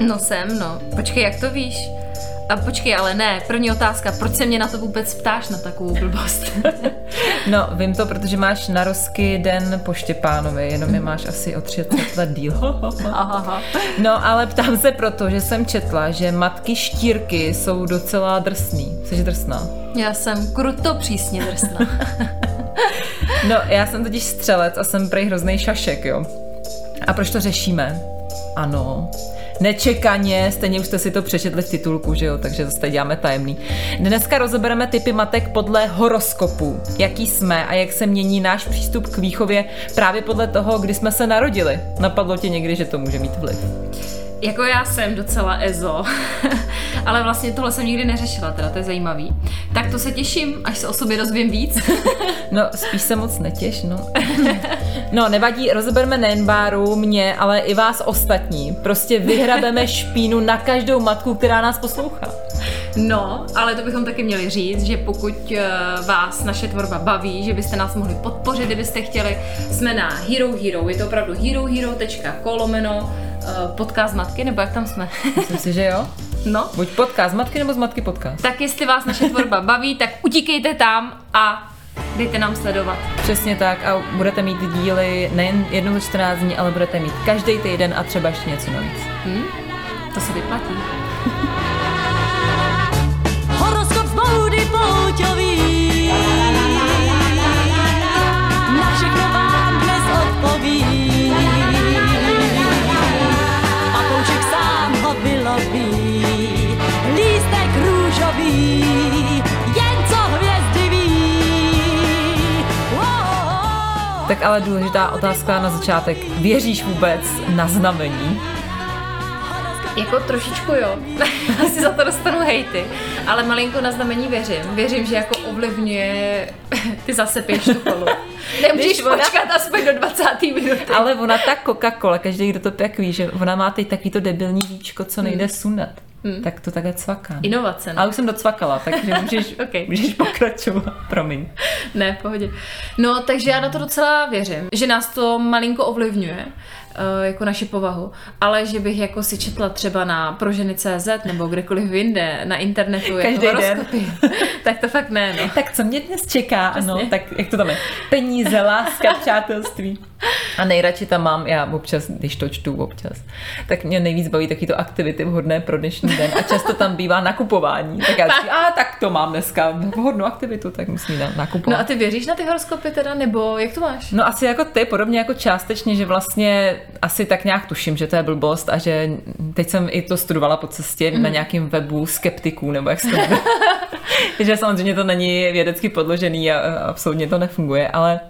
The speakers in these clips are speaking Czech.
No jsem, no. Počkej, jak to víš? A počkej, ale ne, první otázka, proč se mě na to vůbec ptáš na takovou blbost? no, vím to, protože máš na rozky den po Štěpánovi, jenom je máš asi o 30 let díl. No, ale ptám se proto, že jsem četla, že matky štírky jsou docela drsný. Jsi drsná? Já jsem kruto přísně drsná. no, já jsem totiž střelec a jsem prej hrozný šašek, jo. A proč to řešíme? Ano, nečekaně, stejně už jste si to přečetli v titulku, že jo, takže zase děláme tajemný. Dneska rozebereme typy matek podle horoskopu, jaký jsme a jak se mění náš přístup k výchově právě podle toho, kdy jsme se narodili. Napadlo ti někdy, že to může mít vliv? Jako já jsem docela ezo, ale vlastně tohle jsem nikdy neřešila, teda to je zajímavý. Tak to se těším, až se o sobě dozvím víc. no, spíš se moc netěš, no. no, nevadí, rozebereme nejen Báru, mě, ale i vás ostatní. Prostě vyhrabeme špínu na každou matku, která nás poslouchá. No, ale to bychom taky měli říct, že pokud eh, vás naše tvorba baví, že byste nás mohli podpořit, kdybyste chtěli, jsme na Hero Hero, je to opravdu herohero.kolomeno podcast matky, nebo jak tam jsme? Myslím si, že jo. No. Buď podcast matky, nebo z matky podcast. Tak jestli vás naše tvorba baví, tak utíkejte tam a dejte nám sledovat. Přesně tak a budete mít díly nejen jednou za 14 dní, ale budete mít každý týden a třeba ještě něco navíc. Hmm? To se vyplatí. Tak ale důležitá otázka na začátek. Věříš vůbec na znamení? Jako trošičku jo. Asi za to dostanu hejty. Ale malinko na znamení věřím. Věřím, že jako ovlivňuje ty zase pěš tu kolu. Nemůžeš ona... počkat aspoň do 20. minuty. Ale ona ta Coca-Cola, každý, kdo to pěk ví, že ona má teď takový to debilní víčko, co nejde hmm. sunat. Hmm. Tak to takhle cvaká. Inovace. Ne? A už jsem docvakala, takže můžeš, okay. můžeš pokračovat. Promiň. Ne, v pohodě. No, takže já na to docela věřím, že nás to malinko ovlivňuje. Eh, jako naši povahu, ale že bych jako si četla třeba na proženy.cz nebo kdekoliv jinde na internetu Každý jako den. tak to fakt ne. No. Tak co mě dnes čeká? Přesně. Ano, tak jak to tam je? Peníze, láska, přátelství. A nejradši tam mám, já občas, když to čtu občas, tak mě nejvíc baví taky to aktivity vhodné pro dnešní den a často tam bývá nakupování. Tak já říkám, a tak to mám dneska vhodnou aktivitu, tak musím nakupovat. No a ty věříš na ty horoskopy teda, nebo jak to máš? No asi jako ty, podobně jako částečně, že vlastně asi tak nějak tuším, že to je blbost a že teď jsem i to studovala po cestě mm. na mhm. nějakém webu skeptiků, nebo jak se to že samozřejmě to není vědecky podložený a absolutně to nefunguje, ale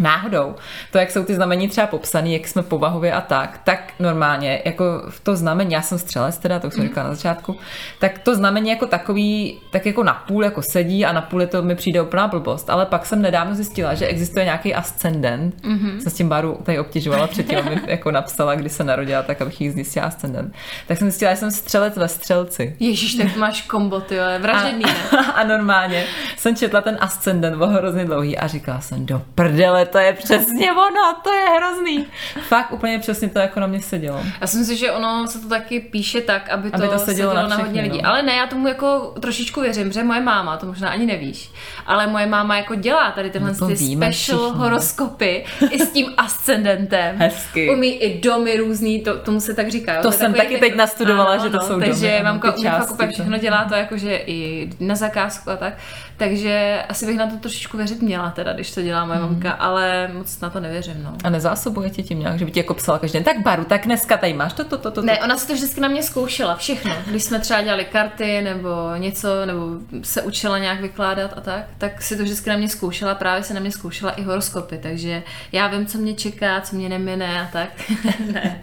náhodou, to, jak jsou ty znamení třeba popsané, jak jsme povahově a tak, tak normálně, jako v to znamení, já jsem střelec teda, to jsem mm. říkala na začátku, tak to znamení jako takový, tak jako napůl jako sedí a napůl je to mi přijde úplná blbost, ale pak jsem nedávno zjistila, že existuje nějaký ascendent, mm-hmm. jsem s tím Baru tady obtěžovala předtím, aby jako napsala, kdy se narodila, tak abych jí zjistila ascendent. Tak jsem zjistila, že jsem střelec ve střelci. Ježíš, tak máš kombo, ty je vražedný, a, a, normálně jsem četla ten ascendent, byl hrozně dlouhý a říkala jsem, do prdele, to je přesně ono, to je hrozný. Fakt úplně přesně to jako na mě sedělo. Já si myslím, že ono se to taky píše tak, aby to, aby to sedělo, sedělo na, všechny, na hodně lidí. No. Ale ne, já tomu jako trošičku věřím, že moje máma, to možná ani nevíš, ale moje máma jako dělá tady tyhle no ty special všichni. horoskopy i s tím ascendentem. Hezky. Umí i domy různý, to, tomu se tak říká. To jsem taky teď nastudovala, ano, že to no, jsou takže domy. mamka umí fakt všechno dělá to jakože i na zakázku a tak. Takže asi bych na to trošičku věřit měla teda, když to dělá moje mm. mamka, ale moc na to nevěřím. No. A nezásobuje tě tím nějak, že by ti jako psala každý den, tak baru, tak dneska tady máš to, to, to, to. Ne, ona si to vždycky na mě zkoušela, všechno. Když jsme třeba dělali karty nebo něco, nebo se učila nějak vykládat a tak, tak si to vždycky na mě zkoušela, právě se na mě zkoušela i horoskopy, takže já vím, co mě čeká, co mě nemine a tak. ne,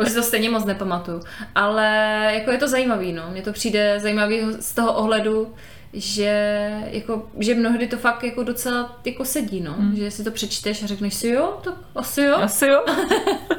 už si to stejně moc nepamatuju. Ale jako je to zajímavý, no. Mně to přijde zajímavý z toho ohledu, že, jako, že mnohdy to fakt jako docela jako sedí, no. Mm. Že si to přečteš a řekneš si jo, tak asi jo. Asi jo.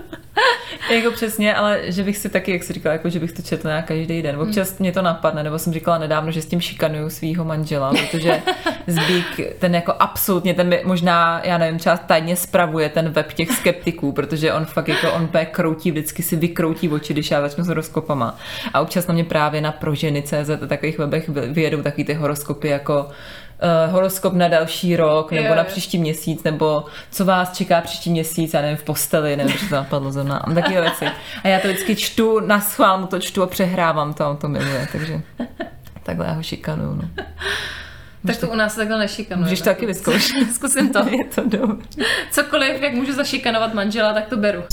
jako přesně, ale že bych si taky, jak jsi říkala, jako že bych to četla nějak každý den. Občas mm. mě to napadne, nebo jsem říkala nedávno, že s tím šikanuju svého manžela, protože Zbík, ten jako absolutně, ten mi možná, já nevím, třeba tajně spravuje ten web těch skeptiků, protože on fakt jako, on pé kroutí, vždycky si vykroutí oči, když já začnu s horoskopama. A občas na mě právě na proženy.cz a takových webech vyjedou taky ty horoskopy jako uh, horoskop na další rok, nebo na příští měsíc, nebo co vás čeká příští měsíc, já nevím, v posteli, nevím, že to napadlo zrovna, a takové věci. A já to vždycky čtu, na schvál mu to čtu a přehrávám to, on to miluje, takže takhle já ho šikanuju, no. Tak to u nás takhle nešikanuje. Můžeš to taky vyzkoušet. Zkusím to. Je to dobré. Cokoliv, jak můžu zašikanovat manžela, tak to beru.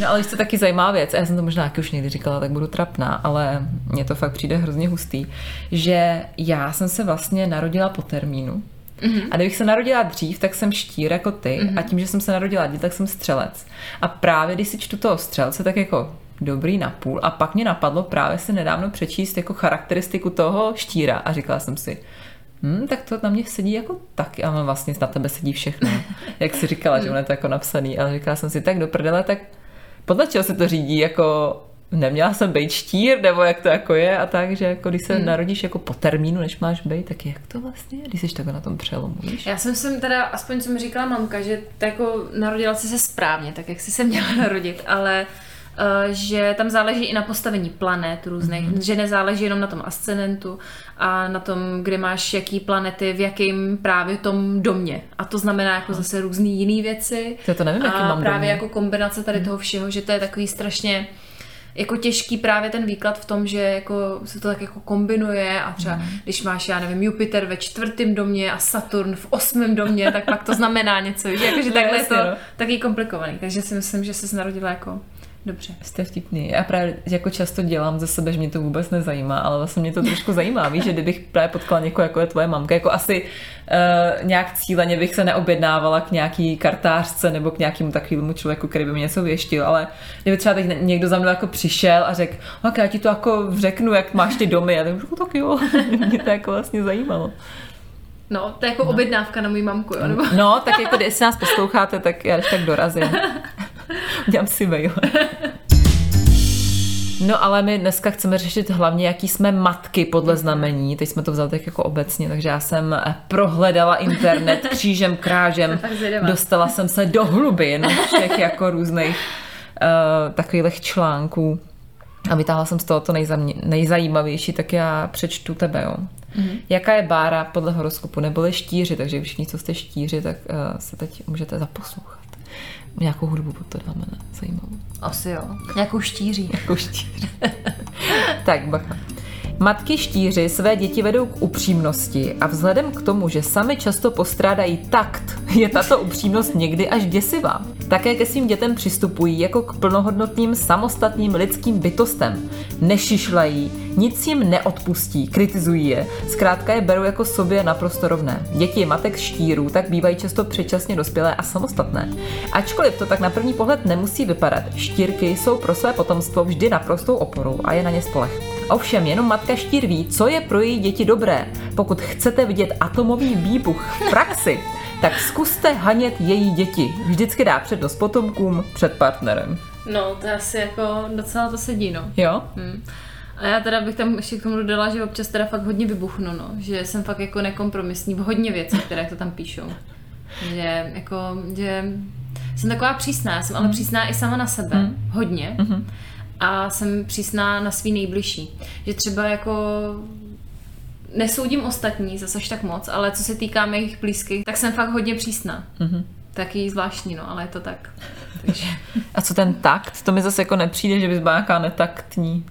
No ale to taky zajímavá věc, já jsem to možná už někdy říkala, tak budu trapná, ale mně to fakt přijde hrozně hustý, že já jsem se vlastně narodila po termínu, Mm-hmm. A kdybych se narodila dřív, tak jsem štír jako ty mm-hmm. a tím, že jsem se narodila dítě, tak jsem střelec. A právě když si čtu toho střelce, tak jako dobrý na půl. A pak mě napadlo právě se nedávno přečíst jako charakteristiku toho štíra a říkala jsem si, Hmm, tak to na mě sedí jako taky, ale vlastně na tebe sedí všechno. Jak si říkala, že on je to jako napsaný, ale říkala jsem si, tak do prdele, tak podle čeho se to řídí, jako neměla jsem být štír, nebo jak to jako je a tak, že jako když se hmm. narodíš jako po termínu, než máš být, tak jak to vlastně je, když jsi takhle na tom přelomu, víš? Já jsem sem teda, aspoň co mi říkala mamka, že jako narodila jsi se správně, tak jak jsi se měla narodit, ale že tam záleží i na postavení planet různých, mm-hmm. že nezáleží jenom na tom ascendentu a na tom, kde máš jaký planety, v jakém právě tom domě. A to znamená jako zase různý jiný věci. To, to nevím, jaký a mám právě domě. jako kombinace tady mm. toho všeho, že to je takový strašně jako těžký právě ten výklad v tom, že jako se to tak jako kombinuje a třeba mm. když máš, já nevím, Jupiter ve čtvrtém domě a Saturn v osmém domě, tak pak to znamená něco, že jakože takhle je to no. taky komplikovaný. Takže si myslím, že se narodila jako Dobře. Jste vtipný. Já právě jako často dělám ze sebe, že mě to vůbec nezajímá, ale vlastně mě to trošku zajímá. Víš, že kdybych právě potkala někoho, jako je tvoje mamka, jako asi uh, nějak cíleně bych se neobjednávala k nějaký kartářce nebo k nějakému takovému člověku, který by mi něco věštil, ale kdyby třeba teď někdo za mnou jako přišel a řekl, ok, já ti to jako řeknu, jak máš ty domy, a tak, tak jo, mě to jako vlastně zajímalo. No, to je jako no. objednávka na můj mamku, jo? Nebo... No, tak jako když nás posloucháte, tak já tak dorazím. Dělám si mail. No ale my dneska chceme řešit hlavně, jaký jsme matky podle znamení. Teď jsme to vzali tak jako obecně, takže já jsem eh, prohledala internet křížem, krážem. Dostala jsem se do hlubin všech jako různých uh, takových článků. A vytáhla jsem z toho to nejzajímavější, tak já přečtu tebe, jo. Mm-hmm. Jaká je bára podle horoskopu, neboli štíři, takže všichni, co jste štíři, tak uh, se teď můžete zaposlouchat. Nějakou hudbu pod to dáme, ne? Zajímavou. Asi jo. Nějakou štíří. Nějakou štíří. tak, bacha. Matky štíři své děti vedou k upřímnosti a vzhledem k tomu, že sami často postrádají takt, je tato upřímnost někdy až děsivá. Také ke svým dětem přistupují jako k plnohodnotným samostatným lidským bytostem. Nešišlají, nic jim neodpustí, kritizují je, zkrátka je berou jako sobě naprosto rovné. Děti matek štírů tak bývají často předčasně dospělé a samostatné. Ačkoliv to tak na první pohled nemusí vypadat, štírky jsou pro své potomstvo vždy naprostou oporou a je na ně spolech. Ovšem jenom matka štír ví, co je pro její děti dobré. Pokud chcete vidět atomový výbuch v praxi, tak zkuste hanět její děti. Vždycky dá přednost potomkům před partnerem. No, to asi jako docela to sedí, no. Jo? Hmm. A já teda bych tam ještě k tomu dodala, že občas teda fakt hodně vybuchnu, no. Že jsem fakt jako nekompromisní v hodně věcí, které to tam píšou. Že jako, že jsem taková přísná, jsem ale hmm. přísná i sama na sebe. Mm. Hodně. Mm-hmm. A jsem přísná na svý nejbližší. Že třeba jako nesoudím ostatní zase tak moc, ale co se týká mých blízkých, tak jsem fakt hodně přísná. Mm-hmm. Taky zvláštní, no, ale je to tak. Takže... A co ten takt? To mi zase jako nepřijde, že bys byla nějaká netaktní.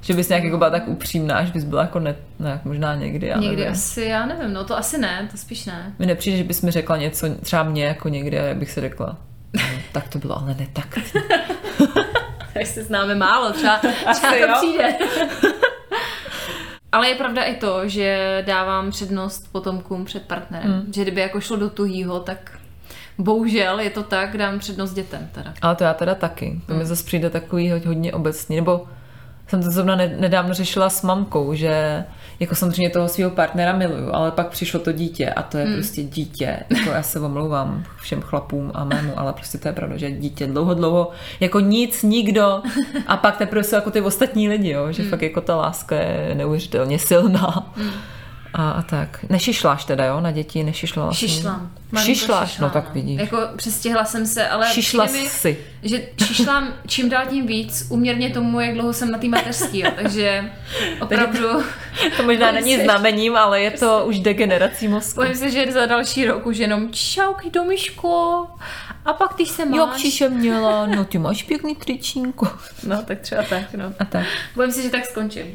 Že bys nějak jako byla tak upřímná, že bys byla jako ne, ne možná někdy, já Někdy nevím. asi, já nevím, no to asi ne, to spíš ne. Mi nepřijde, že bys mi řekla něco, třeba mě jako někdy, a jak bych si řekla. No, tak to bylo ale netaktní. tak se známe málo, třeba, třeba to jo. přijde. Ale je pravda i to, že dávám přednost potomkům před partnerem. Hmm. Že kdyby jako šlo do tuhýho, tak bohužel je to tak, dám přednost dětem teda. Ale to já teda taky. To mi zase přijde takový ho- hodně obecný. Nebo jsem to zrovna ne- nedávno řešila s mamkou, že jako samozřejmě toho svého partnera miluju, ale pak přišlo to dítě a to je prostě dítě. Jako já se omlouvám všem chlapům a mému, ale prostě to je pravda, že dítě dlouho, dlouho, jako nic, nikdo a pak teprve jsou jako ty ostatní lidi, jo? že fakt jako ta láska je neuvěřitelně silná. A, a tak. Nešišláš teda, jo, na děti, nešišlala jsi? Šišlám. Šišláš, šišlám, no tak vidíš. Jako přestihla jsem se, ale Šišla mi, jsi. že šišlám čím dál tím víc, uměrně tomu, jak dlouho jsem na té mateřský, jo. takže opravdu To možná Bojím není se. znamením, ale je to už degenerací mozku. bojím se, že za další rok už jenom čauky do myško a pak ty se máš. Jak přišel měla, no ty máš pěkný tričínko. No tak třeba tak, no. A tak. Bojím se, že tak skončím.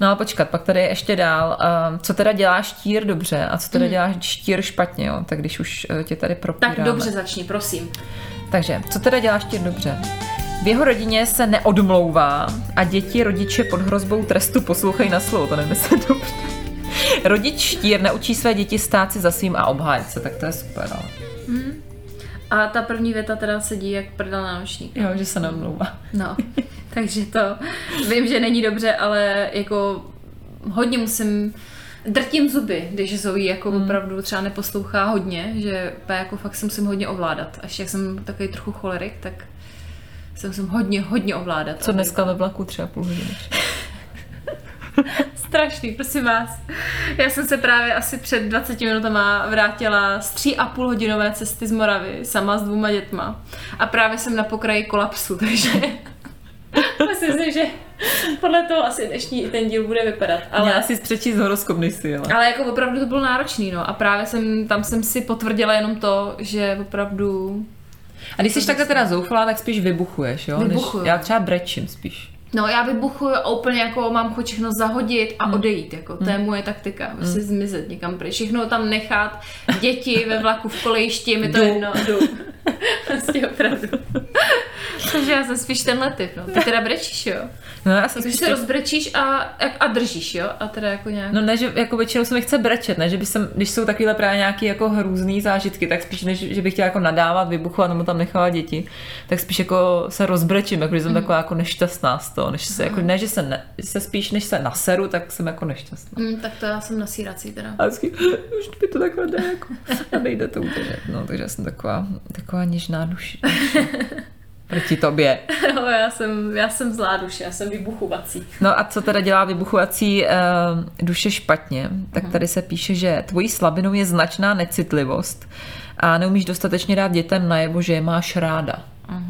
No ale počkat, pak tady je ještě dál. Um, co teda dělá štír dobře a co teda Mhm. dělá štír špatně, jo? Tak když už uh, tě tady propíráme. Tak dobře začni, prosím. Takže, co teda dělá štír dobře? V jeho rodině se neodmlouvá a děti rodiče pod hrozbou trestu poslouchají na slovo, to nemyslím dobře. Rodič štír naučí své děti stát si za svým a obhájit se, tak to je super. Ale. A ta první věta teda sedí jak prdel na nočník. Jo, že se neodmlouvá. No, takže to vím, že není dobře, ale jako hodně musím drtím zuby, když Zoe jako Hmm. opravdu třeba neposlouchá hodně, že jako fakt se musím hodně ovládat. Až jak jsem takový trochu cholerik, tak se musím hodně, hodně ovládat. Co dneska ve vlaku třeba půl hodiny. Strašný, prosím vás. Já jsem se právě asi před 20 minutama vrátila z tří a půl hodinové cesty z Moravy, sama s dvouma dětma. A právě jsem na pokraji kolapsu, takže myslím si, že podle toho asi dnešní ten díl bude vypadat. Ale já si přečíst horoskop, než si jela. ale jako opravdu to bylo náročný, no. A právě jsem, tam jsem si potvrdila jenom to, že opravdu A když jsi takhle teda zoufalá, tak spíš vybuchuješ, jo? Vybuchuju. Než, já třeba brečím spíš. No já vybuchuju a úplně jako mám chuť všechno zahodit Hmm. a odejít, jako to je moje taktika, prostě zmizet někam pryč, všechno tam nechat, děti ve vlaku v kolejišti, mi to jedno, jdu. prostě opravdu. Takže já jsem spíš tenhle typ, no. Ty teda brečíš, jo? No já jsem Takže spíš se rozbrečíš a, a držíš, jo? A teda jako nějak... No ne, že jako většinou se mi chce brečet, ne, že by jsem, když jsou takovéhle právě nějaké jako hrůzný zážitky, tak spíš než, že bych chtěla jako nadávat, vybuchovat nebo tam nechávat děti, tak spíš jako se rozbrečím, jako že jsem taková jako nešťastná z toho, než se, jako ne, že se, ne, se spíš než se naseru, tak jsem jako nešťastná. Mm, tak to já jsem nasírací teda. A vždycky, už by to takhle jde, jako, a nejde to udržet. No, takže já jsem taková, taková něžná duše. Proti tobě. No, já jsem, já jsem zlá duše, já jsem vybuchovací. No a co teda dělá vybuchovací uh, duše špatně? Tak tady se píše, že tvojí slabinou je značná necitlivost a neumíš dostatečně dát dětem najevo, že je máš ráda.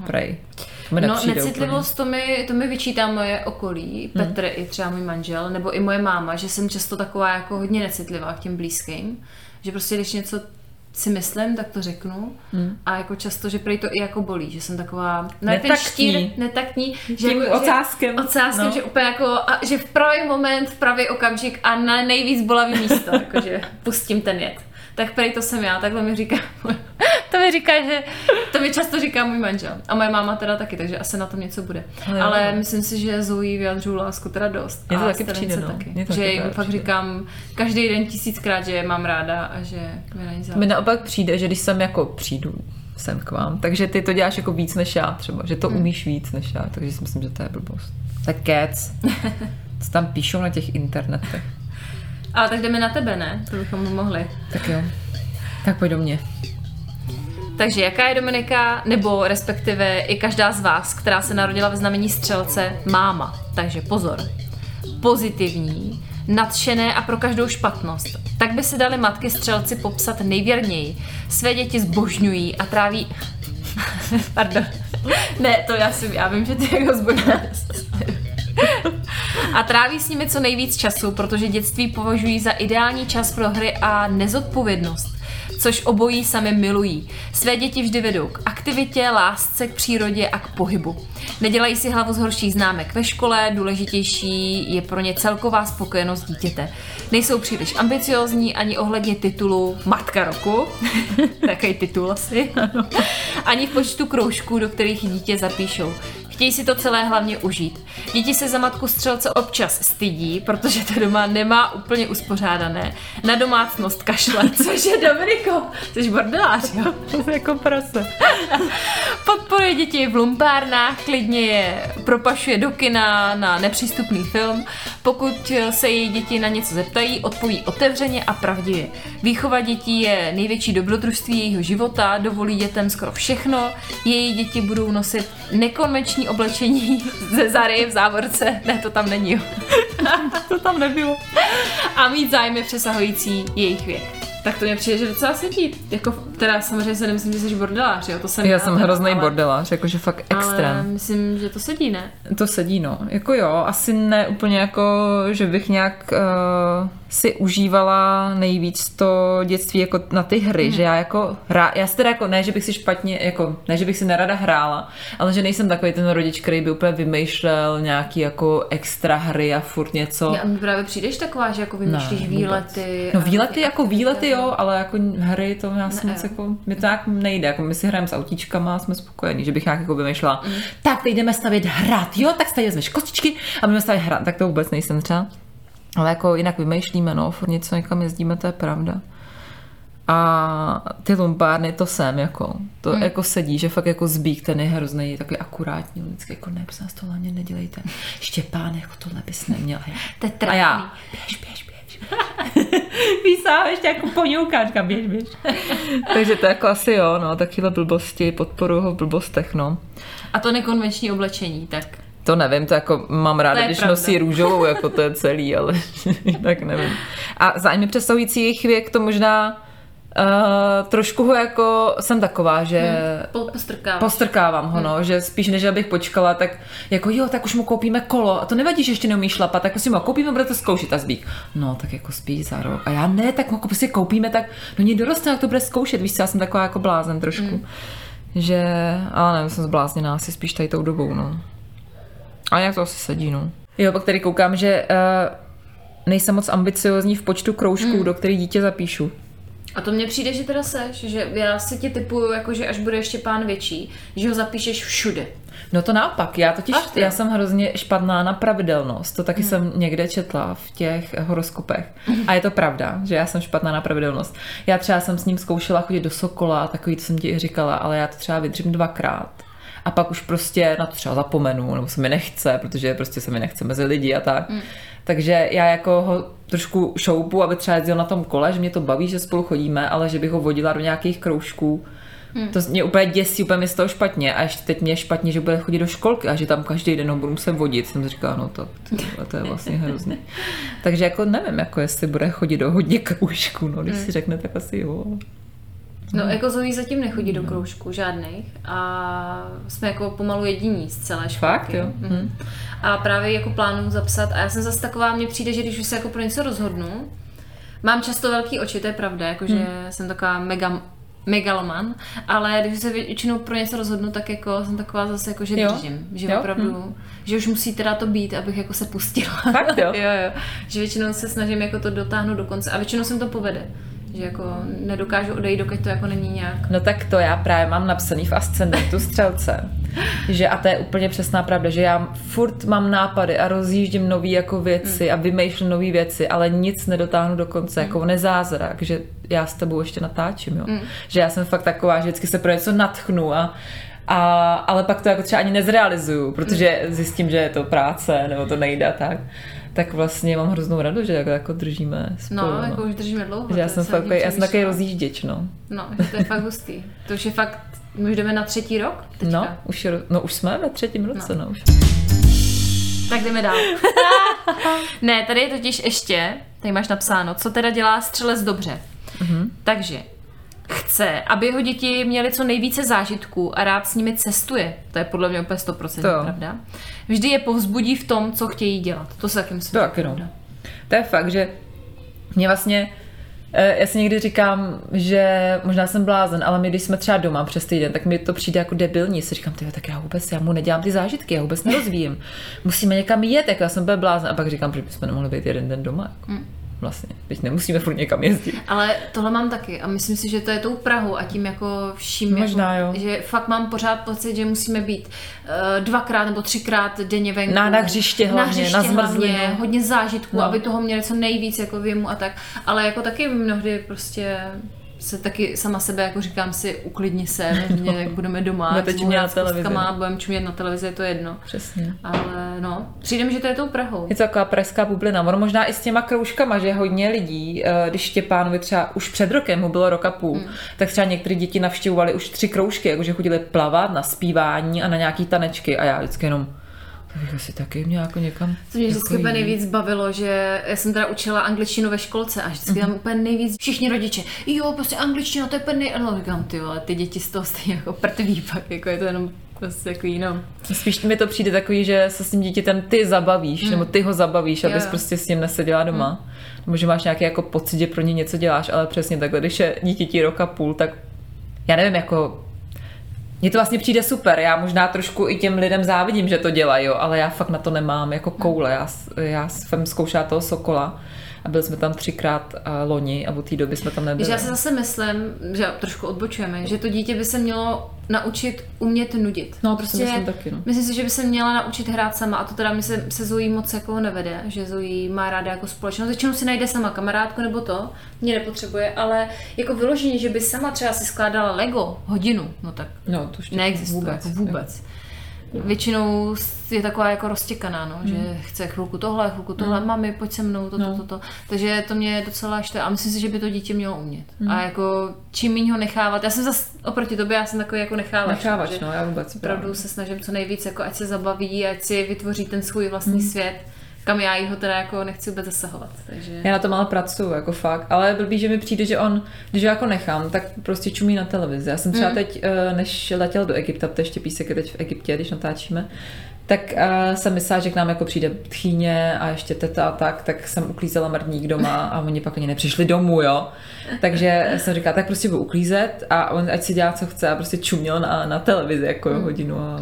Prej. To mi. No, necitlivost, to mi, to mi vyčítá moje okolí, Hmm. Petr i třeba můj manžel, nebo i moje máma, že jsem často taková jako hodně necitlivá k těm blízkým, že prostě když něco si myslím, tak to řeknu Hmm. a jako často, že prej to i jako bolí, že jsem taková no, ten Netaktní. štír, netaktní, že, Tím jako, ocáskem. že, ocáskem, No. že úplně jako, a, že v pravý moment, v pravý okamžik a na nejvíc bolavý místo, jakože pustím ten jed. Tak prej to jsem já, takhle mi říká, to mi říká, že, to mi často říká můj manžel. A moje máma teda taky, takže asi na tom něco bude. Ale jo. Ale myslím si, že Zoe vyjadřuju lásku teda dost. Mně to a taky přijde, no. taky. Mně to že jim fakt říkám každý den tisíckrát, že je mám ráda a že mi na ní Mi naopak přijde, že když jsem jako přijdu sem k vám, takže ty to děláš jako víc než já třeba, že Hmm. to umíš víc než já, takže si myslím, že to je blbost. Tak kec. Co tam píšou na těch internetech. Ale tak jdeme na tebe, ne? To bychom mohli. Tak jo. Tak pojď do mě. Takže jaká je Dominika, nebo respektive i každá z vás, která se narodila ve znamení střelce, máma. Takže pozor. Pozitivní, nadšené a pro každou špatnost. Tak by se dali matky střelci popsat nejvěrněji. Své děti zbožňují a tráví... Pardon. Ne, to já si, já vím, že ty jako zbožňuješ. A tráví s nimi co nejvíc času, protože dětství považují za ideální čas pro hry a nezodpovědnost. což obojí sami milují. Své děti vždy vedou k aktivitě, lásce k přírodě a k pohybu. Nedělají si hlavu z horších známek ve škole, důležitější je pro ně celková spokojenost dítěte. Nejsou příliš ambiciozní ani ohledně titulu Matka roku, takový titul asi, ani v počtu kroužků, do kterých dítě zapíšou. Chtějí si to celé hlavně užít. Děti se za matku střelce občas stydí, protože to doma nemá úplně uspořádané. Na domácnost kašle, což je Dominiko, jsi bordelář, jo? To je jako prase. Podporuje děti v lumpárnách, klidně je propašuje do kina na nepřístupný film. Pokud se její děti na něco zeptají, odpoví otevřeně a pravdivě. Výchova dětí je největší dobrodružství jejího života, dovolí dětem skoro všechno. Její děti budou nosit nekonvenční oblečení ze Zary v závorce. Ne, to tam není. To tam nebylo. A mít zájmy přesahující jejich věk. Tak to mě přijde, že docela sedí. Jako, teda samozřejmě se nemyslím, že jsi bordelář, jo? To jsem já, já jsem hrozný ale... bordelář, jakože fakt extrém. Ale myslím, že to sedí, ne? To sedí, no. Jako jo, asi ne úplně jako, že bych nějak uh, si užívala nejvíc to dětství jako na ty hry, hmm. že já jako hrá, já si teda jako, ne, že bych si špatně, jako, ne, že bych si nerada hrála, ale že nejsem takový ten rodič, který by úplně vymýšlel nějaký jako extra hry a furt něco. Já mi právě přijdeš taková, že jako vymýšlíš ne, výlety. No výlety jako výlety, jo, ale jako hry to já jsem moc jako, mi to tak nejde, jako my si hrajeme s autíčkama a jsme spokojení, že bych nějak jako vymýšlela, mm. tak teď jdeme stavit hrát, jo, tak tady vezmeš kostičky a budeme stavit hrát, tak to vůbec nejsem třeba. Ale jako jinak vymýšlíme, no, furt něco někam jezdíme, to je pravda. A ty lumpárny, to jsem, jako, to hmm. jako sedí, že fakt jako zbík ten je hrozný, takový akurátní, vždycky jako ne, nás to hlavně nedělejte. Štěpán, jako tohle bys neměl. To je A já, běž, běž, běž. Vysám ještě jako poňoukáčka, běž, běž. Takže to jako asi jo, no, takovéhle blbosti, podporu ho v blbostech, no. A to nekonvenční oblečení, tak to nevím, to jako mám ráda, když pravda. nosí růžovou, jako to je celý, ale tak nevím. A zájmy představující jejich věk to možná Uh, trošku ho jako jsem taková, že hmm, postrkávám. postrkávám ho, no, hmm. že spíš než abych počkala, tak jako jo, tak už mu koupíme kolo a to nevadí, že ještě neumí šlapat, tak si mu koupíme, bude to zkoušet a zbík. No, tak jako spíš za rok. A já ne, tak mu prostě koupíme, tak no ní doroste, jak to bude zkoušet, víš já jsem taková jako blázen trošku. Hmm. Že, ale nevím, jsem zblázněná asi spíš tady tou dobou, no. A jak to asi sedí, no. Jo, pak tady koukám, že uh, nejsem moc ambiciozní v počtu kroužků, hmm. do kterých dítě zapíšu. A to mně přijde, že teda seš, že já si ti typuju, jako že až bude ještě pán větší, že ho zapíšeš všude. No to naopak, já totiž, Ach, já jsem hrozně špatná na pravidelnost, to taky hmm. jsem někde četla v těch horoskopech. A je to pravda, že já jsem špatná na pravidelnost. Já třeba jsem s ním zkoušela chodit do Sokola, takový, co jsem ti i říkala, ale já to třeba vydržím dvakrát a pak už prostě na to třeba zapomenu, nebo se mi nechce, protože prostě se mi nechce mezi lidi a tak. Mm. Takže já jako ho trošku šoupu, aby třeba jezdil na tom kole, že mě to baví, že spolu chodíme, ale že bych ho vodila do nějakých kroužků, Hmm. To mě úplně děsí, úplně mi z toho špatně. A ještě teď mě je špatně, že bude chodit do školky a že tam každý den ho budu muset vodit. Jsem si říkala, no to, to, to je vlastně hrozné. Takže jako nevím, jako jestli bude chodit do hodně kroužků, no když hmm. si řekne, tak asi jo. No, hmm. jako Zoe zatím nechodí do kroužku žádných a jsme jako pomalu jediní z celé školky. Fakt, jo. Hmm. A právě jako plánuju zapsat a já jsem zase taková, mně přijde, že když už se jako pro něco rozhodnu, mám často velký oči, to je pravda, jakože hmm. jsem taková mega megaloman, ale když se většinou pro něco rozhodnu, tak jako jsem taková zase jako, že jo? držím, že jo? opravdu, hmm. že už musí teda to být, abych jako se pustila. Fakt jo? jo, jo. Že většinou se snažím jako to dotáhnout do konce a většinou jsem to povede že jako nedokážu odejít, dokud to jako není nějak. No tak to já právě mám napsaný v ascendentu střelce, že a to je úplně přesná pravda, že já furt mám nápady a rozjíždím nové jako věci mm. a vymýšlím nové věci, ale nic nedotáhnu do konce, mm. jako nezázrak, že já s tebou ještě natáčím, jo. Mm. Že já jsem fakt taková, že vždycky se pro něco natchnu a a, ale pak to jako třeba ani nezrealizuju, protože zjistím, že je to práce, nebo to nejde tak tak vlastně mám hroznou radost, že jako, jako držíme spolu. No, no, jako už držíme dlouho. Že já jsem, fakt, já jsem takový rozjížděč, no. No, to je fakt hustý. To už je fakt, my už jdeme na třetí rok teďka. No, už, no, už jsme ve třetím roce, no. no už. Tak jdeme dál. ne, tady je totiž ještě, tady máš napsáno, co teda dělá střelec dobře. Mm-hmm. Takže chce, aby jeho děti měly co nejvíce zážitků a rád s nimi cestuje. To je podle mě úplně 100% to. pravda. Vždy je povzbudí v tom, co chtějí dělat. To se taky myslím. To taky no. To je fakt, že mě vlastně Eh, já si někdy říkám, že možná jsem blázen, ale my, když jsme třeba doma přes týden, tak mi to přijde jako debilní. Si říkám, tyjo, tak já vůbec, já mu nedělám ty zážitky, já vůbec nerozvíjím. Musíme někam jet, jako já jsem byl blázen. A pak říkám, že bychom nemohli být jeden den doma. Jako. Mm vlastně. Teď nemusíme furt někam jezdit. Ale tohle mám taky a myslím si, že to je tou Prahu a tím jako vším, Možná, jako, jo. že fakt mám pořád pocit, že musíme být uh, dvakrát nebo třikrát denně venku. Na, na hřiště hlavně, na, hřiště na zmrzlinu. Hlavně, hodně zážitků, no. aby toho měli co nejvíc jako věmu a tak. Ale jako taky mnohdy prostě se taky sama sebe jako říkám si, uklidni se, no. jak budeme doma, na televizi. Má, budeme čumět na televizi, je to jedno. Přesně. Ale no, přijde mi, že to je tou Prahou. Je to taková pražská bublina. Ono možná i s těma kroužkama, že hodně lidí, eh, když Štěpánovi třeba už před rokem, mu bylo rok a půl, hmm. tak třeba některé děti navštěvovali už tři kroužky, jakože chodili plavat na zpívání a na nějaký tanečky a já vždycky jenom to bych asi taky měla jako někam. To mě vždycky jako úplně nejvíc bavilo, že já jsem teda učila angličtinu ve školce a vždycky tam mm-hmm. úplně nejvíc všichni rodiče, jo, prostě angličtina, to je úplně nej... No, říkám, ty vole, ty děti z toho stejně jako prtví pak, jako je to jenom prostě jako jinou. Spíš mi to přijde takový, že se s tím dítětem ty zabavíš, hmm. nebo ty ho zabavíš, abys jo. prostě s ním neseděla doma. Hmm. Nebo že máš nějaký jako pocit, že pro ně něco děláš, ale přesně takhle, když je dítěti roka půl, tak já nevím, jako mně to vlastně přijde super, já možná trošku i těm lidem závidím, že to dělají, jo, ale já fakt na to nemám jako koule. Já, já jsem zkoušela toho Sokola a byli jsme tam třikrát uh, loni a od té doby jsme tam nebyli. já si zase myslím, že trošku odbočujeme, že to dítě by se mělo naučit umět nudit. No, to prostě, myslím taky. No. Myslím si, že by se měla naučit hrát sama a to teda mi se, se Zoe moc jako nevede, že Zoe má ráda jako společnost. Většinou si najde sama kamarádku nebo to, mě nepotřebuje, ale jako vyložení, že by sama třeba si skládala Lego hodinu, no tak no, to neexistuje vůbec. Jako vůbec. Většinou je taková jako roztěkaná, no, hmm. že chce chvilku tohle, chvilku tohle, hmm. mami, pojď se mnou, toto, no. toto. To. Takže to mě docela štve a myslím si, že by to dítě mělo umět. Hmm. A jako čím méně ho nechávat, já jsem zase oproti tobě, já jsem takový jako nechávač. Nechávač, no, já vůbec. Opravdu se snažím co nejvíc, jako ať se zabaví, ať si vytvoří ten svůj vlastní hmm. svět kam já ho teda jako nechci vůbec zasahovat. Takže... Já na tom ale pracuju, jako fakt. Ale blbý, že mi přijde, že on, když ho jako nechám, tak prostě čumí na televizi. Já jsem třeba mm. teď, eh, než letěl do Egypta, to ještě písek je teď v Egyptě, když natáčíme, tak uh, jsem myslela, že k nám jako přijde tchýně a ještě teta a tak, tak jsem uklízela mrdník doma a oni pak ani nepřišli domů, jo. Takže jsem říkala, tak prostě budu uklízet a on ať si dělá, co chce a prostě čuměl na, na televizi jako mm. hodinu a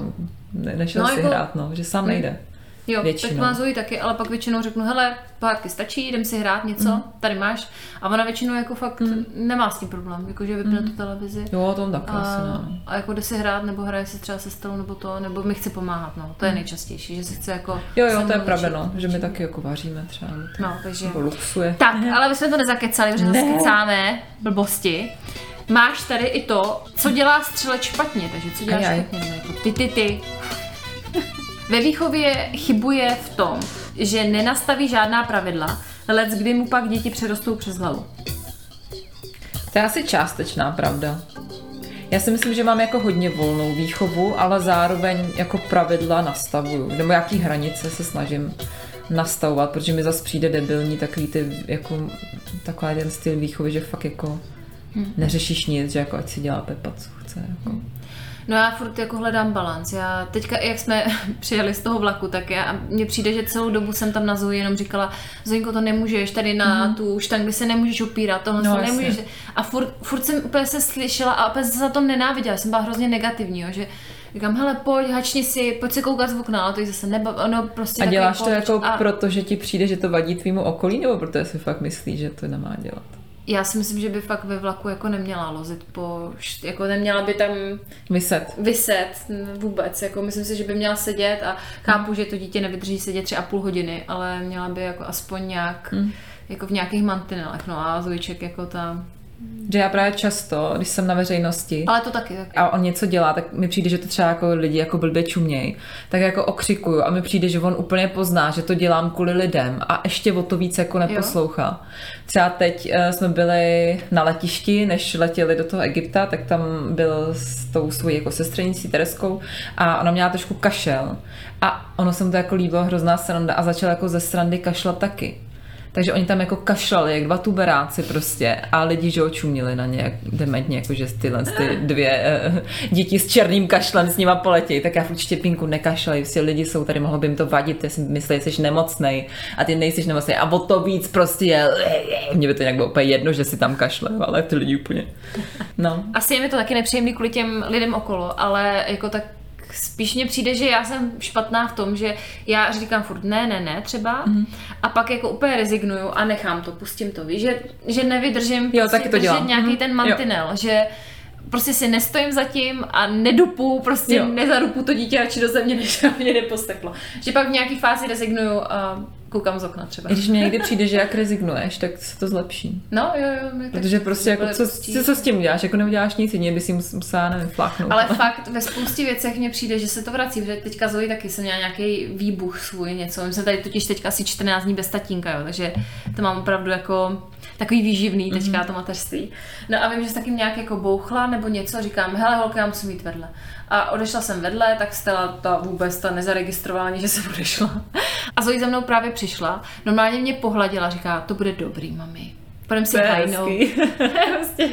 ne, nešel no, si jako... hrát, no, že sám mm. Jo, většinou. tak má Zoe taky, ale pak většinou řeknu, hele, pohádky stačí, jdem si hrát něco, mm. tady máš. A ona většinou jako fakt mm. nemá s tím problém, jakože vypne mm. tu televizi. Jo, to tak a, asi, no. a jako jde si hrát, nebo hraje si třeba se stelou, nebo to, nebo mi chce pomáhat, no. To je mm. nejčastější, že si chce jako... Jo, jo, to je pravda, no, že my taky jako vaříme třeba. No, takže... Nebo luxuje. Tak, ale my jsme to nezakecali, protože ne. skecáme blbosti. Máš tady i to, co dělá střelec špatně, takže co dělá špatně, jako ty, ty, ty. Ve výchově chybuje v tom, že nenastaví žádná pravidla, let kdy mu pak děti přerostou přes hlavu. To je asi částečná pravda. Já si myslím, že mám jako hodně volnou výchovu, ale zároveň jako pravidla nastavuju. Nebo jaký hranice se snažím nastavovat, protože mi zase přijde debilní takový ty, jako, takový ten styl výchovy, že fakt jako hmm. neřešíš nic, že jako ať si dělá Pepa, co chce. Jako. Hmm. No já furt jako hledám balans. Já teďka, jak jsme přijeli z toho vlaku, tak já, mně přijde, že celou dobu jsem tam na Zoe jenom říkala, Zoinko, to nemůžeš, tady na mm-hmm. tu štangli se nemůžeš opírat, tohle no, se nemůžeš. A furt, furt jsem úplně se slyšela a opět se za to nenáviděla, jsem byla hrozně negativní, jo, že Říkám, hele, pojď, hačni si, pojď se koukat z okna, ale to zase nebav, no prostě A děláš to jako a... proto, že ti přijde, že to vadí tvýmu okolí, nebo protože si fakt myslíš, že to nemá dělat? Já si myslím, že by fakt ve vlaku jako neměla lozit po, jako neměla by tam vyset. Vyset vůbec, jako myslím si, že by měla sedět a chápu, že to dítě nevydrží sedět tři a půl hodiny, ale měla by jako aspoň nějak, hmm. jako v nějakých mantinelech, no a Zojček jako ta že já právě často, když jsem na veřejnosti Ale to taky, taky. a on něco dělá, tak mi přijde, že to třeba jako lidi jako blbě čuměj, tak jako okřikuju a mi přijde, že on úplně pozná, že to dělám kvůli lidem a ještě o to víc jako neposlouchá. Jo. Třeba teď uh, jsme byli na letišti, než letěli do toho Egypta, tak tam byl s tou svojí jako sestřenicí Tereskou a ona měla trošku kašel a ono se mu to jako líbilo hrozná sranda a začala jako ze srandy kašlat taky Takže oni tam jako kašlali, jak dva tuberáci prostě. A lidi, že očuměli na ně jak dementně, jako že tyhle ty dvě uh, děti s černým kašlem s nima poletějí, tak já v štěpinku nekašlej, prostě lidi jsou tady, mohlo by jim to vadit, ty si myslí, že jsi nemocnej. A ty nejsi nemocnej. A o to víc prostě je, mě by to nějak bylo úplně jedno, že si tam kašle, ale ty lidi úplně, no. Asi je mi to taky nepříjemný kvůli těm lidem okolo, ale jako tak spíš mně přijde, že já jsem špatná v tom, že já říkám furt ne, ne, ne třeba mm. a pak jako úplně rezignuju a nechám to, pustím to, víš, že, že nevydržím jo, prostě taky to dělám. nějaký mm. ten mantinel, jo. že prostě si nestojím za tím a nedupu, prostě jo. nezarupu to dítě radši do země, než mě neposteklo. Že pak v nějaký fázi rezignuju a koukám z okna třeba. Když mi někdy přijde, že jak rezignuješ, tak se to zlepší. No, jo, jo. Protože prostě jako, co, co, co, s tím děláš? Jako neuděláš nic, jině by si musela, nevím, fláknout. Ale fakt ve spoustě věcech mně přijde, že se to vrací, protože teďka Zoe taky jsem měla nějaký výbuch svůj, něco. My jsme tady totiž teďka asi 14 dní bez tatínka, jo, takže to mám opravdu jako takový výživný teďka mm-hmm. to mateřství. No a vím, že jsi taky nějak jako bouchla nebo něco, říkám, hele holka, já musím jít vedle. A odešla jsem vedle, tak Stella ta vůbec ta nezaregistrovala ani, že jsem odešla. A Zoe za mnou právě přišla, normálně mě pohladila, říká, to bude dobrý, mami. Půjdem si hajnout. prostě,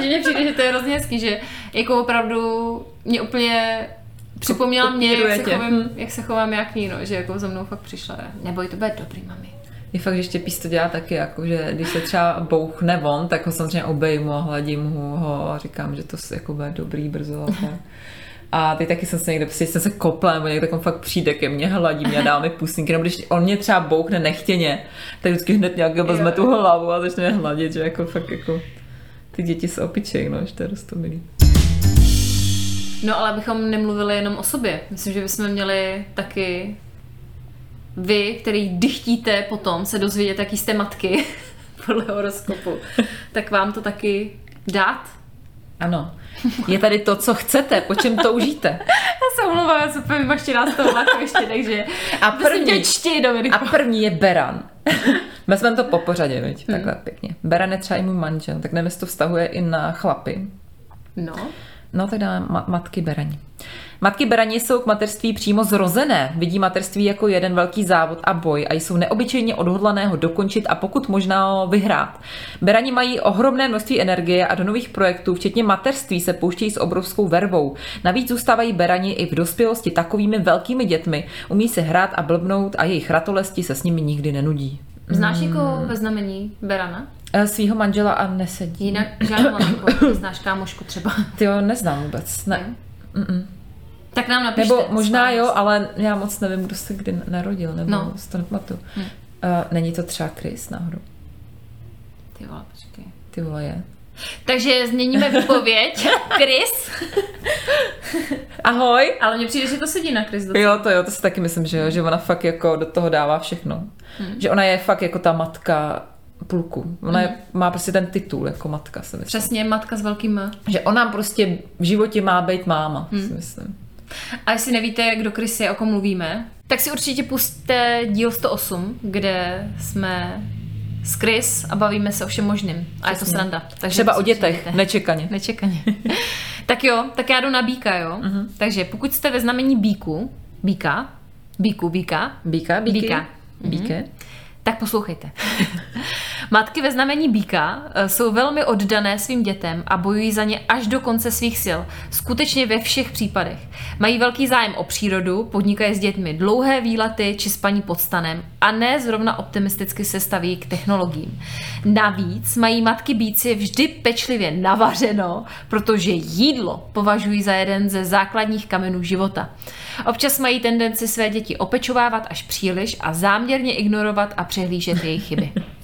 že mně přijde, že to je hrozně hezký, že jako opravdu mě úplně připomněla mě, jak se, chovám, jak se chovám jak ní, no, že jako za mnou fakt přišla. Neboj, to bude dobrý, mami. Je fakt, že Štěpís to dělá taky, jako, že když se třeba bouchne von, tak ho samozřejmě obejmu a hladím ho a říkám, že to jako bude dobrý brzo. A ty taky jsem se někde, prostě jsem se kopla, nebo někde tak on fakt přijde ke mně, hladí mě a dá mi pustinky, nebo když on mě třeba bouchne nechtěně, tak vždycky hned nějak vezme tu hlavu a začne mě hladit, že jako fakt jako ty děti se opičej, no, že to je. No ale abychom nemluvili jenom o sobě. Myslím, že bychom měli taky vy, který dychtíte potom se dozvědět, jaký jste matky podle horoskopu, tak vám to taky dát? Ano. Je tady to, co chcete, po čem toužíte. já se omlouvám, já se úplně vymaštěná z toho vlaku ještě, takže a první, čti, a první je Beran. Vezmeme to po pořadě, viď? Hmm. Takhle pěkně. Beran je třeba i můj manžel, tak nevím, to vztahuje i na chlapy. No. No ma- matky Berani. Matky Berani jsou k mateřství přímo zrozené, vidí mateřství jako jeden velký závod a boj a jsou neobyčejně odhodlané ho dokončit a pokud možná vyhrát. Berani mají ohromné množství energie a do nových projektů, včetně mateřství, se pouštějí s obrovskou vervou. Navíc zůstávají Berani i v dospělosti takovými velkými dětmi, umí se hrát a blbnout a jejich ratolesti se s nimi nikdy nenudí. Znáš jako ve znamení Berana? Eh, svýho manžela a nesedí. Jinak žádnou znáš kámošku třeba. Ty jo, neznám vůbec. Ne. Mm-mm. Tak nám napište. Nebo možná jo, ale já moc nevím, kdo se kdy narodil, nebo no. to nepamatuju. Hmm. Uh, není to třeba Chris náhodou? Ty vole, počkej. Ty vole je. Takže změníme výpověď. Chris. Ahoj. Ale mně přijde, že to sedí na Chris. Docela. Jo, to jo, to si taky myslím, že jo, že ona fakt jako do toho dává všechno. Hmm. Že ona je fakt jako ta matka půlku. Ona je, hmm. má prostě ten titul jako matka, si myslím. Přesně, matka s velkým M. Že ona prostě v životě má být máma, hmm. si myslím. A jestli nevíte, kdo Chris je, o kom mluvíme, tak si určitě pustte díl 108, kde jsme s Chris a bavíme se o všem možným. A je to sranda. Takže Třeba o dětech, nečekaně. Nečekaně. tak jo, tak já jdu na bíka, jo. Uh-huh. Takže pokud jste ve znamení bíku, bíka, bíku, bíka. Bíka, bíky. Bíka. Bíke. Uh-huh. Tak poslouchejte. Matky ve znamení býka eh, jsou velmi oddané svým dětem a bojují za ně až do konce svých sil. Skutečně ve všech případech. Mají velký zájem o přírodu, podnikají s dětmi dlouhé výlety či spaní pod stanem a ne zrovna optimisticky se staví k technologiím. Navíc mají matky bíci vždy pečlivě navařeno, protože jídlo považují za jeden ze základních kamenů života. Občas mají tendenci své děti opečovávat až příliš a záměrně ignorovat a přehlížet jejich chyby.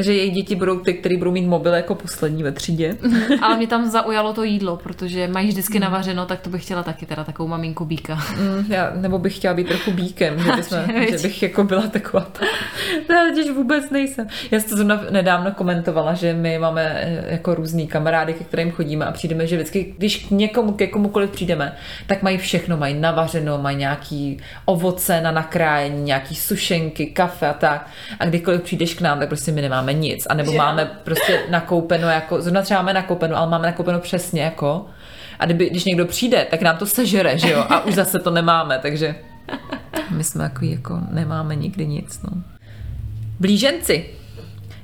tak. Takže jejich děti budou ty, které budou mít mobil jako poslední ve třídě. Ale mě tam zaujalo to jídlo, protože mají vždycky mm. navařeno, tak to bych chtěla taky teda takovou maminku bíka. Mm, já, nebo bych chtěla být trochu bíkem, že, bychom, že bych jako byla taková ta... Já teď vůbec nejsem. Já jsem to nedávno komentovala, že my máme eh, jako různý kamarády, ke kterým chodíme a přijdeme, že vždycky, když k někomu, ke komukoliv přijdeme, tak mají všechno, mají navařeno, mají nějaký ovoce na nakrájení, nějaký sušenky, kafe a tak. A kdykoliv přijdeš k nám, tak prostě my nemáme nemáme nic, anebo že? máme prostě nakoupeno jako, zrovna třeba máme nakoupeno, ale máme nakoupeno přesně jako a kdyby, když někdo přijde, tak nám to sežere, že jo, a už zase to nemáme, takže my jsme jako, jako nemáme nikdy nic, no. Blíženci.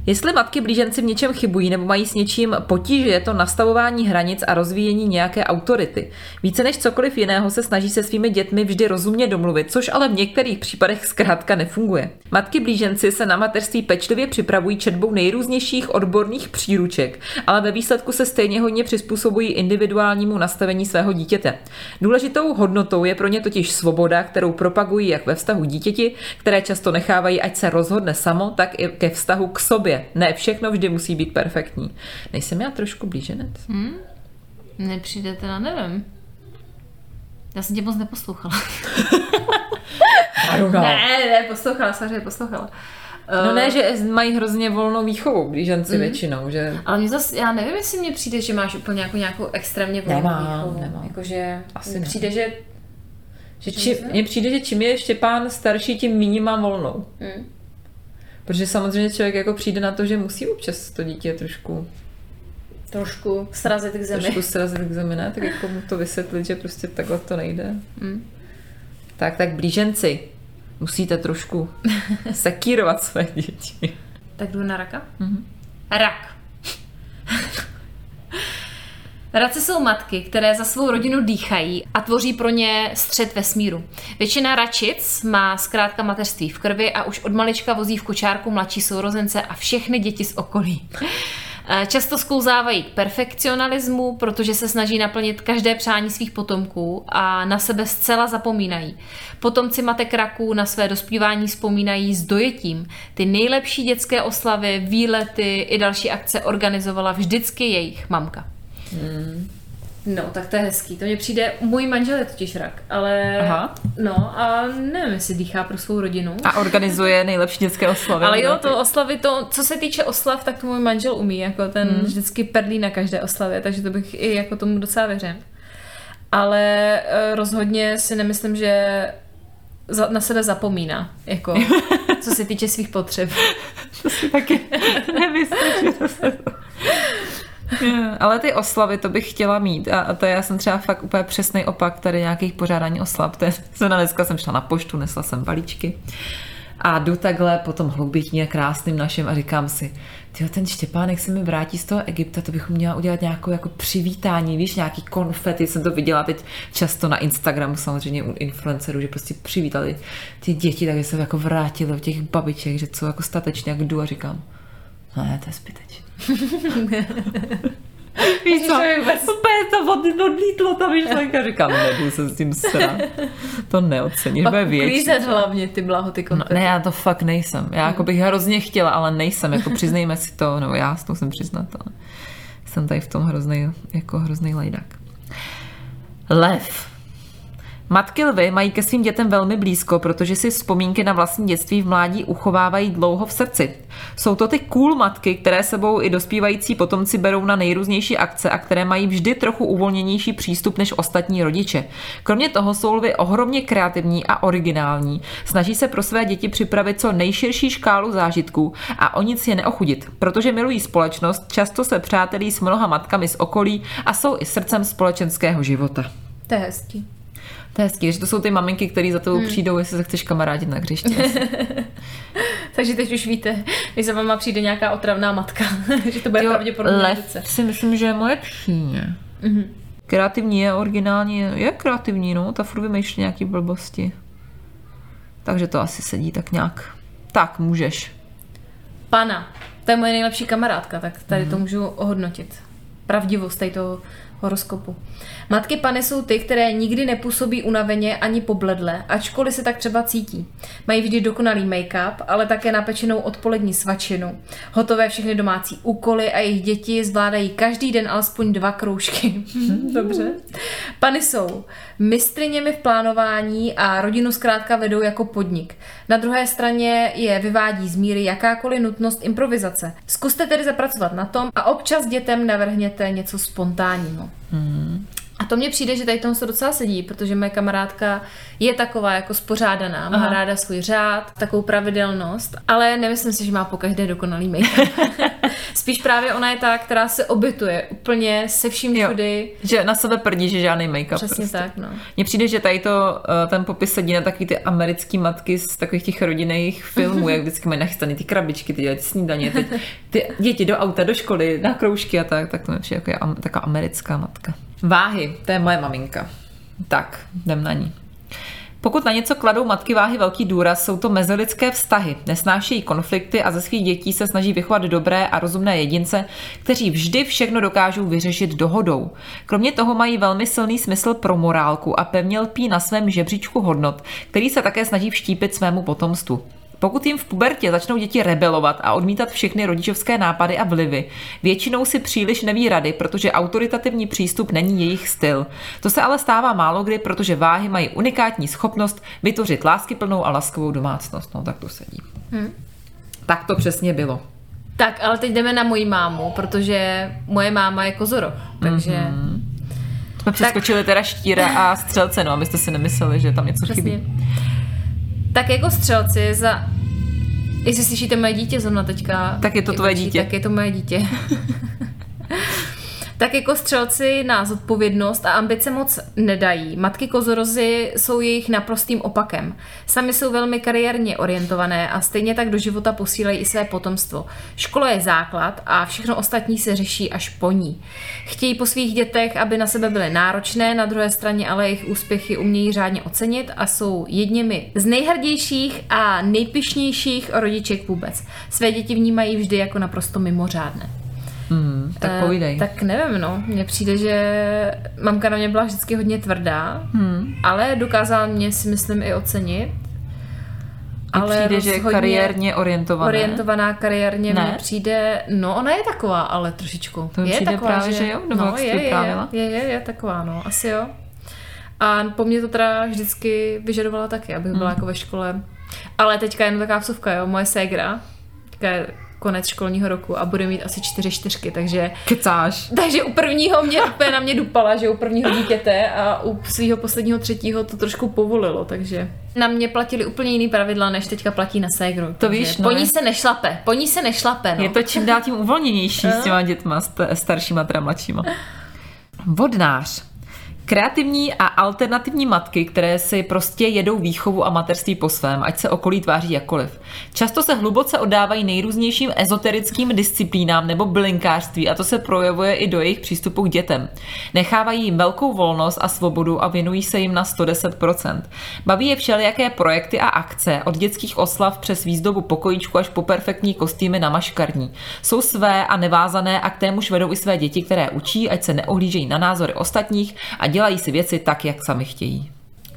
Jestli matky blíženci v něčem chybují nebo mají s něčím potíže, je to nastavování hranic a rozvíjení nějaké autority. Více než cokoliv jiného se snaží se svými dětmi vždy rozumně domluvit, což ale v některých případech zkrátka nefunguje. Matky blíženci se na mateřství pečlivě připravují četbou nejrůznějších odborných příruček, ale ve výsledku se stejně hodně přizpůsobují individuálnímu nastavení svého dítěte. Důležitou hodnotou je pro ně totiž svoboda, kterou propagují jak ve vztahu dítěti, které často nechávají, ať se rozhodne samo, tak i ke vztahu k sobě ne všechno vždy musí být perfektní. Nejsem já trošku blíženec? Hmm? Nepřijde teda, nevím. Já jsem tě moc neposlouchala. ne, ne, poslouchala, samozřejmě poslouchala. No ne, že mají hrozně volnou výchovu blíženci mm. většinou, že... Ale mě zase, já nevím, jestli mně přijde, že máš úplně jako nějakou extrémně volnou nemám, výchovu. Nemám, Jakože Asi přijde, že... že či, mně přijde, že čím je Štěpán starší, tím méně má volnou. Mm. Protože samozřejmě člověk jako přijde na to, že musí občas to dítě trošku trošku srazit k zemi. Trošku srazit k zemi, ne? Tak jako mu to vysvětlit, že prostě takhle to nejde. Mm. Tak, tak blíženci, musíte trošku sekírovat své děti. Tak jdu na raka? Mm-hmm. Rak. Race jsou matky, které za svou rodinu dýchají a tvoří pro ně střed vesmíru. Většina račic má zkrátka mateřství v krvi a už od malička vozí v kočárku mladší sourozence a všechny děti z okolí. Eh, často sklouzávají k perfekcionalismu, protože se snaží naplnit každé přání svých potomků a na sebe zcela zapomínají. Potomci matek raků na své dospívání vzpomínají s dojetím. Ty nejlepší dětské oslavy, výlety i další akce organizovala vždycky jejich mamka. Hmm. No, tak to je hezký. To mně přijde, můj manžel je totiž rak, ale Aha. no a nevím, jestli dýchá pro svou rodinu. A organizuje nejlepší dětské oslavy. ale jo, to oslavy, to, co se týče oslav, tak to můj manžel umí, jako ten hmm. vždycky perlí na každé oslavě, takže to bych i jako tomu docela věřil. Ale eh, rozhodně si nemyslím, že na sebe zapomíná, jako, co se týče svých potřeb. to si taky nemyslím, ale ty oslavy, to bych chtěla mít. A, to já jsem třeba fakt úplně přesný opak tady nějakých pořádání oslav. To je, dneska jsem šla na poštu, nesla jsem balíčky. A jdu takhle po tom hloubětně krásným našem a říkám si, tyjo, ten Štěpánek se mi vrátí z toho Egypta, to bychom měla udělat nějakou jako přivítání, víš, nějaký konfety, jsem to viděla teď často na Instagramu samozřejmě u influencerů, že prostě přivítali ty děti, takže se jako vrátili do těch babiček, že co jako statečně, jak jdu a říkám, ne, to je zbytečné. Víš co, úplně to od, odlítlo ta myšlenka, říkám, nebudu se s tím srát. To neoceníš, bude větší. hlavně ty blaho, ty no, Ne, já to fakt nejsem. Já jako bych hrozně chtěla, ale nejsem, jako přiznejme si to, no já s to musím přiznat, ale jsem tady v tom hrozný, jako hrozný lajdak. Lev. Matky lvy mají ke svým dětem velmi blízko, protože si vzpomínky na vlastní dětství v mládí uchovávají dlouho v srdci. Jsou to ty cool matky, které sebou i dospívající potomci berou na nejrůznější akce a které mají vždy trochu uvolněnější přístup než ostatní rodiče. Kromě toho jsou lvy ohromně kreativní a originální. Snaží se pro své děti připravit co nejširší škálu zážitků a o nic je neochudit, protože milují společnost, často se přátelí s mnoha matkami z okolí a jsou i srdcem společenského života. To je hezký. To je hezký, že to jsou ty maminky, které za tebou hmm. přijdou, jestli se chceš kamarádit na hřišti. Takže teď už víte, když za váma přijde nějaká otravná matka, že to bude jo, pravděpodobně Lev si myslím, že je moje tchýně. Mm-hmm. Kreativní je, originální je, je kreativní, no, ta furt vymýšlí nějaký blbosti. Takže to asi sedí tak nějak. Tak, můžeš. Pana, to je moje nejlepší kamarádka, tak tady mm-hmm. to můžu ohodnotit. Pravdivost tady toho horoskopu. Matky pany jsou ty, které nikdy nepůsobí unaveně ani pobledle, ačkoliv se tak třeba cítí. Mají vždy dokonalý make-up, ale také napečenou odpolední svačinu, hotové všechny domácí úkoly a jejich děti zvládají každý den alespoň dva kroužky. Dobře. Pany jsou mistriněmi v plánování a rodinu zkrátka vedou jako podnik. Na druhé straně je vyvádí z míry jakákoliv nutnost improvizace. Zkuste tedy zapracovat na tom a občas dětem navrhněte něco spontánního. Hmm. A to mně přijde, že tady tomu se docela sedí, protože moje kamarádka je taková jako spořádaná, má Aha. ráda svůj řád, takovou pravidelnost, ale nemyslím si, že má po každé dokonalý make Spíš právě ona je ta, která se obytuje úplně se vším všudy. Že na sebe prdí, že žádný make-up. Přesně prostě. tak, no. Mně přijde, že tady to, eh, ten popis sedí na takový ty americké matky z takových těch rodinných filmů, jak vždycky mají nachystané ty krabičky, ty dělají snídaně, teď ty děti do auta, do školy, na kroužky a tak, tak to je jako je taková americká matka. Váhy, to je moje maminka. Tak, jdem na ní. Pokud na něco kladou matky váhy velký důraz, jsou to mezilidské vztahy. Nesnášejí konflikty a ze svých dětí se snaží vychovat dobré a rozumné jedince, kteří vždy všechno dokážou vyřešit dohodou. Kromě toho mají velmi silný smysl pro morálku a pevně lpí na svém žebříčku hodnot, který se také snaží vštípit svému potomstvu. Pokud jim v pubertě začnou děti rebelovat a odmítat všechny rodičovské nápady a vlivy, většinou si příliš neví rady, protože autoritativní přístup není jejich styl. To se ale stává málo kdy, protože váhy mají unikátní schopnost vytvořit láskyplnou a laskovou domácnost. No tak to sedí. Hmm. Tak to přesně bylo. Tak, ale teď jdeme na moji mámu, protože moje máma je kozoro, takže... Mm-hmm. Jsme přeskočili tak... teda štíra a střelce, no, abyste si nemysleli, že tam něco Přesně. chybí. Tak jako střelci za... Jestli slyšíte moje dítě zrovna teďka... Tak je to tvoje dítě. Tak je to moje dítě. tak jako střelci na zodpovědnost a ambice moc nedají. Matky kozorozy jsou jejich naprostým opakem. Sami jsou velmi kariérně orientované a stejně tak do života posílají i své potomstvo. Škola je základ a všechno ostatní se řeší až po ní. Chtějí po svých dětech, aby na sebe byly náročné, na druhé straně ale jejich úspěchy umějí řádně ocenit a jsou jedněmi z nejhrdějších a nejpišnějších rodiček vůbec. Své děti vnímají vždy jako naprosto mimořádné. Mm, tak uh, povídej. Tak nevím, no. Mně přijde, že mamka na mě byla vždycky hodně tvrdá, hmm. ale dokázala mě si myslím i ocenit. Ale přijde, že je kariérně orientovaná. Orientovaná kariérně ne? mně přijde, no ona je taková, ale trošičku. To je taková, právě, že, že jo? Nebo no, je, je, je, je, je, taková, no, asi jo. A po mně to teda vždycky vyžadovala taky, abych byla hmm. jako ve škole. Ale teďka jen taková vsuvka, jo, moje ségra, teďka je konec školního roku a bude mít asi čtyři čtyřky, takže... Kecáš. Takže u prvního mě úplně na mě dupala, že u prvního dítěte a u svého posledního třetího to trošku povolilo, takže na mě platili úplně jiný pravidla, než teďka platí na ségru. To víš, no. Po ní se nešlape, po ní se nešlape, no. Je to čím dál tím uvolněnější s těma dětma, staršíma, teda mladšíma. Vodnář. Kreativní a alternativní matky, které si prostě jedou výchovu a materství po svém, ať se okolí tváří jakkoliv. Často se hluboce oddávají nejrůznějším ezoterickým disciplínám nebo bylinkářství a to se projevuje i do jejich přístupu k dětem. Nechávají jim velkou volnost a svobodu a věnují se jim na 110%. Baví je všelijaké projekty a akce, od dětských oslav přes výzdobu pokojíčku až po perfektní kostýmy na maškarní. Jsou své a nevázané a k témuž vedou i své děti, které učí, ať se neohlížejí na názory ostatních a dělají si věci tak, jak sami chtějí.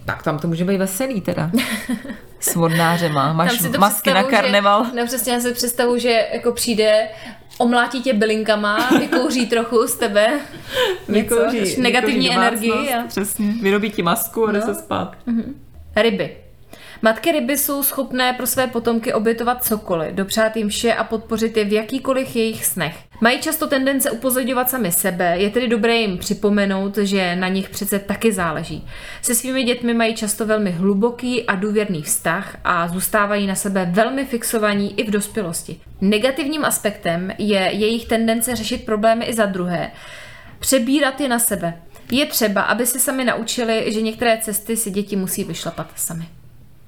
Tak tam to může být veselý teda. S vodnářema. Máš masky na karneval. Že, no přesně, já si představu, že jako přijde omlátí tě bylinkama, vykouří trochu z tebe vykouří, něco, negativní energii. A... Přesně, vyrobí ti masku a no. se spát. Mm-hmm. Ryby. Matky ryby jsou schopné pro své potomky obětovat cokoliv, dopřát jim vše a podpořit je v jakýkoliv jejich snech. Mají často tendence upozorňovat sami sebe, je tedy dobré jim připomenout, že na nich přece taky záleží. Se svými dětmi mají často velmi hluboký a důvěrný vztah a zůstávají na sebe velmi fixovaní i v dospělosti. Negativním aspektem je jejich tendence řešit problémy i za druhé, přebírat je na sebe. Je třeba, aby se sami naučili, že některé cesty si děti musí vyšlapat sami.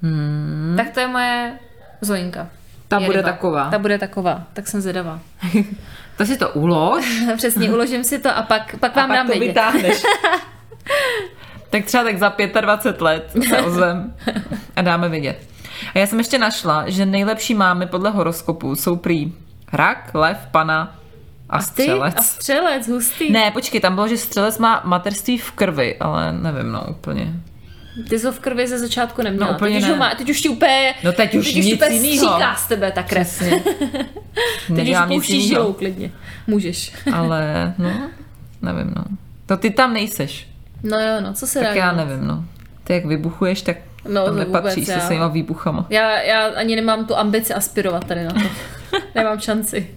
Hmm. Tak to je moje Zoinka. Ta je bude ryba. taková. Ta bude taková, tak jsem zvědavá. to si to ulož. Přesně, uložím si to a pak, pak vám a pak dám to vědět. vytáhneš. tak třeba tak za 25 let se ozvem a dáme vědět. A já jsem ještě našla, že nejlepší mámy podle horoskopu jsou prý rak, lev, pana a, a střelec. A střelec, hustý. Ne, počkej, tam bylo, že střelec má materství v krvi, ale nevím, no úplně. Ty jsi ho v krvi ze začátku neměla. No, úplně teď, ne. Už má, teď už ti úplně, no teď už teď nic už úplně jinýho. z tebe ta krev. teď už pouštíš žilou klidně. Můžeš. Ale, no, nevím, no. To ty tam nejseš. No jo, no, co se tak dá já nevím, no. Ty jak vybuchuješ, tak no, tam nepatříš se svýma výbuchama. Já, já ani nemám tu ambici aspirovat tady na to. nemám šanci.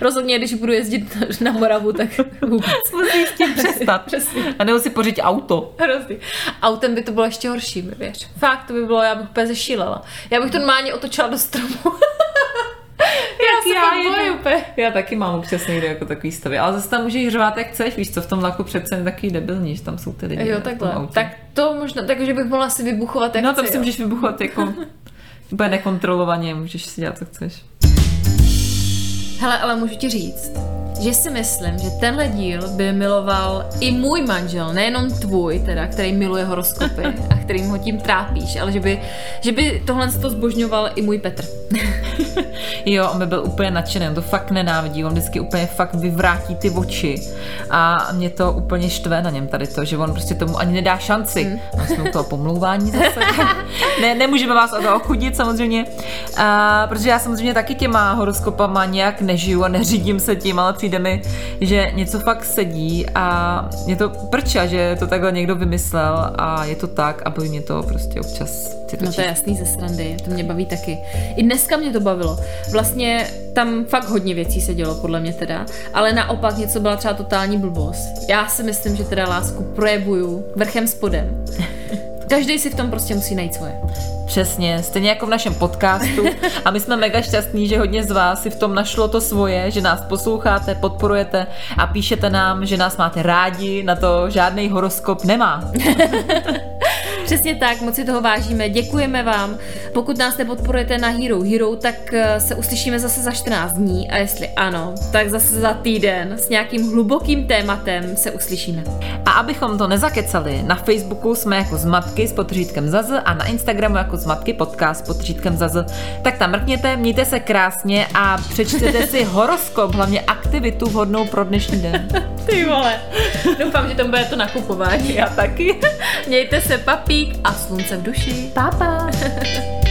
Rozhodně, když budu jezdit na Moravu, tak vůbec. Musíš s tím přestat. Přesně. A nebo si pořiď auto. Hrozný. Autem by to bylo ještě horší, mi věř. Fakt, to by bylo, já bych úplně zešílela. Já bych to normálně otočila do stromu. Já já, já, já taky mám občas někde jako takový stavy, ale zase tam můžeš řvát jak chceš, víš co, v tom vlaku přece je takový debilní, že tam jsou ty lidi. Jo, takhle. Tak to možná, takže bych mohla si vybuchovat jak No to si můžeš vybuchovat jako úplně nekontrolovaně, můžeš si dělat, co chceš. Hele, ale můžu ti říct, že si myslím, že tenhle díl by miloval i můj manžel, nejenom tvůj, teda, který miluje horoskopy a kterým ho tím trápíš, ale že by, že by tohle to zbožňoval i můj Petr. jo, on by byl úplně nadšený, on to fakt nenávidí, on vždycky úplně fakt vyvrátí ty oči a mě to úplně štve na něm tady to, že on prostě tomu ani nedá šanci. Mm. A jsme u toho pomlouvání zase. ne, nemůžeme vás o to ochudit samozřejmě, a, protože já samozřejmě taky těma horoskopama nějak nežiju a neřídím se tím, ale přijde mi, že něco fakt sedí a je to prča, že to takhle někdo vymyslel a je to tak a baví mě to prostě občas No to je jasný ze srandy, to mě baví taky. I dneska mě to bavilo. Vlastně tam fakt hodně věcí se dělo, podle mě teda, ale naopak něco byla třeba totální blbost. Já si myslím, že teda lásku projevuju vrchem spodem. Každý si v tom prostě musí najít svoje. Přesně, stejně jako v našem podcastu. A my jsme mega šťastní, že hodně z vás si v tom našlo to svoje, že nás posloucháte, podporujete a píšete nám, že nás máte rádi, na to žádný horoskop nemá. Přesně tak, moc si toho vážíme, děkujeme vám. Pokud nás nepodporujete na Hero Hero, tak eh, se uslyšíme zase za 14 dní a jestli ano, tak zase za týden s nějakým hlubokým tématem se uslyšíme. A abychom to nezakecali, na Facebooku jsme jako zmatky s potřítkem zaz a na Instagramu jako zmatky podcast s potřítkem zaz. Tak tam mrkněte, mějte se krásně a přečtěte si horoskop, hlavně aktivitu vhodnou pro dnešní den. Ty vole, doufám, že to bude to nakupování. Já taky. Mějte se papík a slunce v duši. Papa.